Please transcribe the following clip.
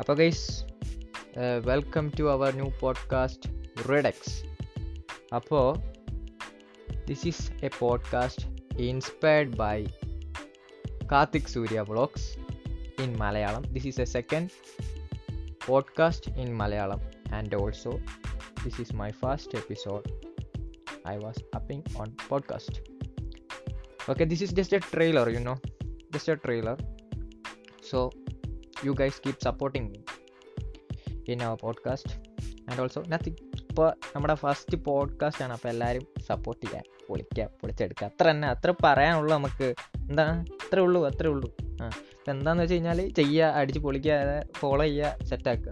അപ്പോൾ guys welcome to our new podcast Redux അപ്പോൾ this is a podcast inspired by Karthik Surya vlogs in Malayalam this is a second podcast in Malayalam and also this is my first episode I was upping on podcast. Okay, this is just a trailer, you know, just a trailer. So, you guys keep supporting me in our podcast. And also nothing. ഇപ്പോൾ നമ്മുടെ first podcast ആണ്. അപ്പോൾ എല്ലാവരും support ചെയ്യാൻ പൊളിക്കുക പൊളിച്ചെടുക്കുക അത്ര തന്നെ അത്ര പറയാനുള്ളൂ നമുക്ക്. എന്താണ് അത്രേ ഉള്ളൂ അത്രേ ഉള്ളൂ. ആ എന്താണെന്ന് വെച്ച് കഴിഞ്ഞാൽ ചെയ്യുക അടിച്ച് പൊളിക്കുക ഫോളോ ചെയ്യുക സെറ്റാക്കുക